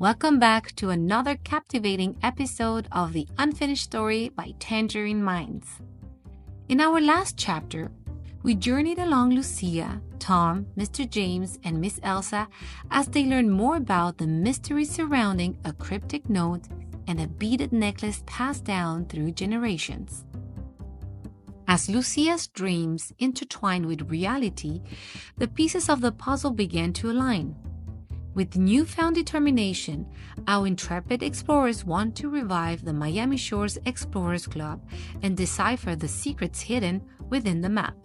Welcome back to another captivating episode of The Unfinished Story by Tangerine Minds. In our last chapter, we journeyed along Lucia, Tom, Mr. James, and Miss Elsa as they learned more about the mystery surrounding a cryptic note and a beaded necklace passed down through generations. As Lucia's dreams intertwined with reality, the pieces of the puzzle began to align. With newfound determination, our intrepid explorers want to revive the Miami Shores Explorers Club and decipher the secrets hidden within the map.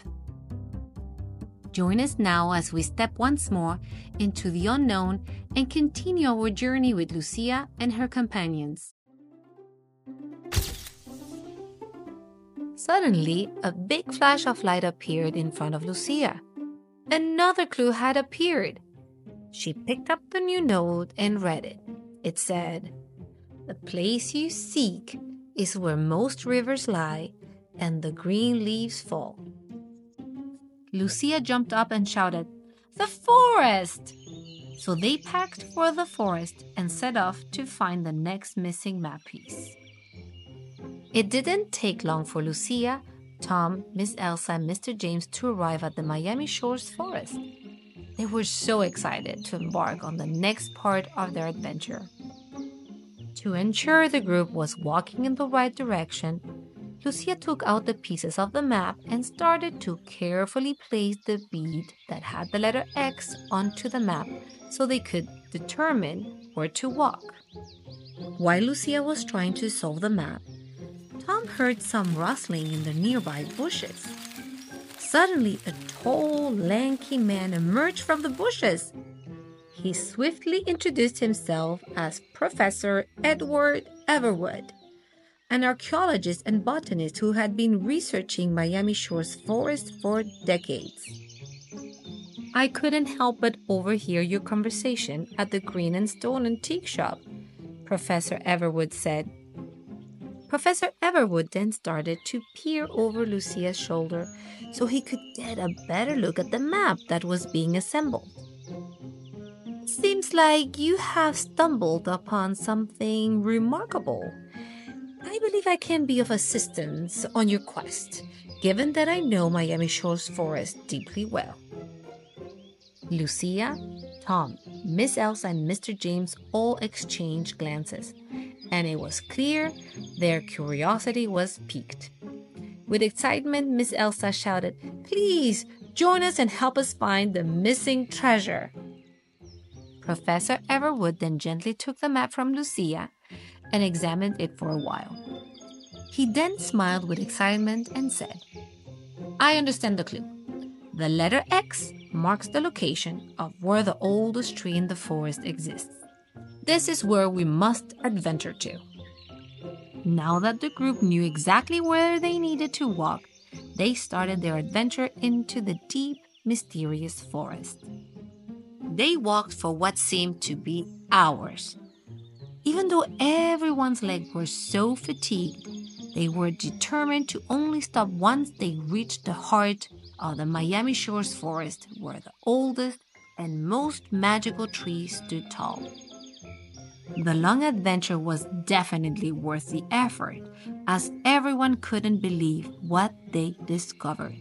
Join us now as we step once more into the unknown and continue our journey with Lucia and her companions. Suddenly, a big flash of light appeared in front of Lucia. Another clue had appeared. She picked up the new note and read it. It said, The place you seek is where most rivers lie and the green leaves fall. Lucia jumped up and shouted, The forest! So they packed for the forest and set off to find the next missing map piece. It didn't take long for Lucia, Tom, Miss Elsa, and Mr. James to arrive at the Miami Shores forest. They were so excited to embark on the next part of their adventure. To ensure the group was walking in the right direction, Lucia took out the pieces of the map and started to carefully place the bead that had the letter X onto the map so they could determine where to walk. While Lucia was trying to solve the map, Tom heard some rustling in the nearby bushes. Suddenly, a tall, lanky man emerged from the bushes. He swiftly introduced himself as Professor Edward Everwood an archaeologist and botanist who had been researching Miami Shore's forest for decades. I couldn't help but overhear your conversation at the Green and Stone antique shop, Professor Everwood said. Professor Everwood then started to peer over Lucia's shoulder so he could get a better look at the map that was being assembled. Seems like you have stumbled upon something remarkable, I believe I can be of assistance on your quest, given that I know Miami Shores Forest deeply well. Lucia, Tom, Miss Elsa, and Mr. James all exchanged glances, and it was clear their curiosity was piqued. With excitement, Miss Elsa shouted, Please join us and help us find the missing treasure. Professor Everwood then gently took the map from Lucia and examined it for a while. He then smiled with excitement and said, I understand the clue. The letter X marks the location of where the oldest tree in the forest exists. This is where we must adventure to. Now that the group knew exactly where they needed to walk, they started their adventure into the deep, mysterious forest. They walked for what seemed to be hours, even though everyone's legs were so fatigued, they were determined to only stop once they reached the heart of the Miami Shores forest, where the oldest and most magical tree stood tall. The long adventure was definitely worth the effort, as everyone couldn't believe what they discovered.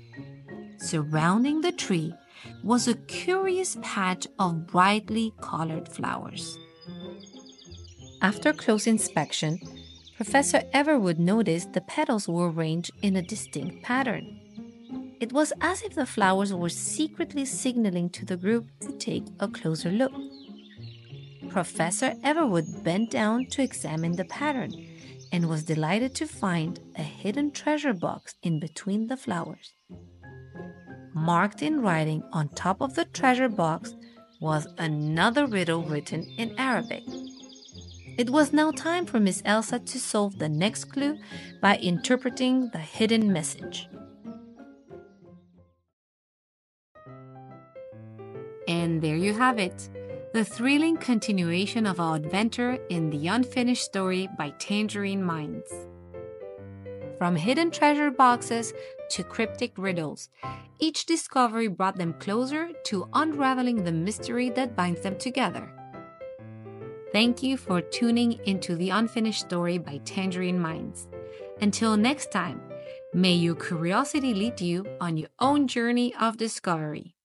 Surrounding the tree was a curious patch of brightly colored flowers. After close inspection, Professor Everwood noticed the petals were arranged in a distinct pattern. It was as if the flowers were secretly signaling to the group to take a closer look. Professor Everwood bent down to examine the pattern and was delighted to find a hidden treasure box in between the flowers. Marked in writing on top of the treasure box was another riddle written in Arabic. It was now time for Miss Elsa to solve the next clue by interpreting the hidden message. And there you have it the thrilling continuation of our adventure in The Unfinished Story by Tangerine Minds. From hidden treasure boxes to cryptic riddles, each discovery brought them closer to unraveling the mystery that binds them together. Thank you for tuning into The Unfinished Story by Tangerine Minds. Until next time, may your curiosity lead you on your own journey of discovery.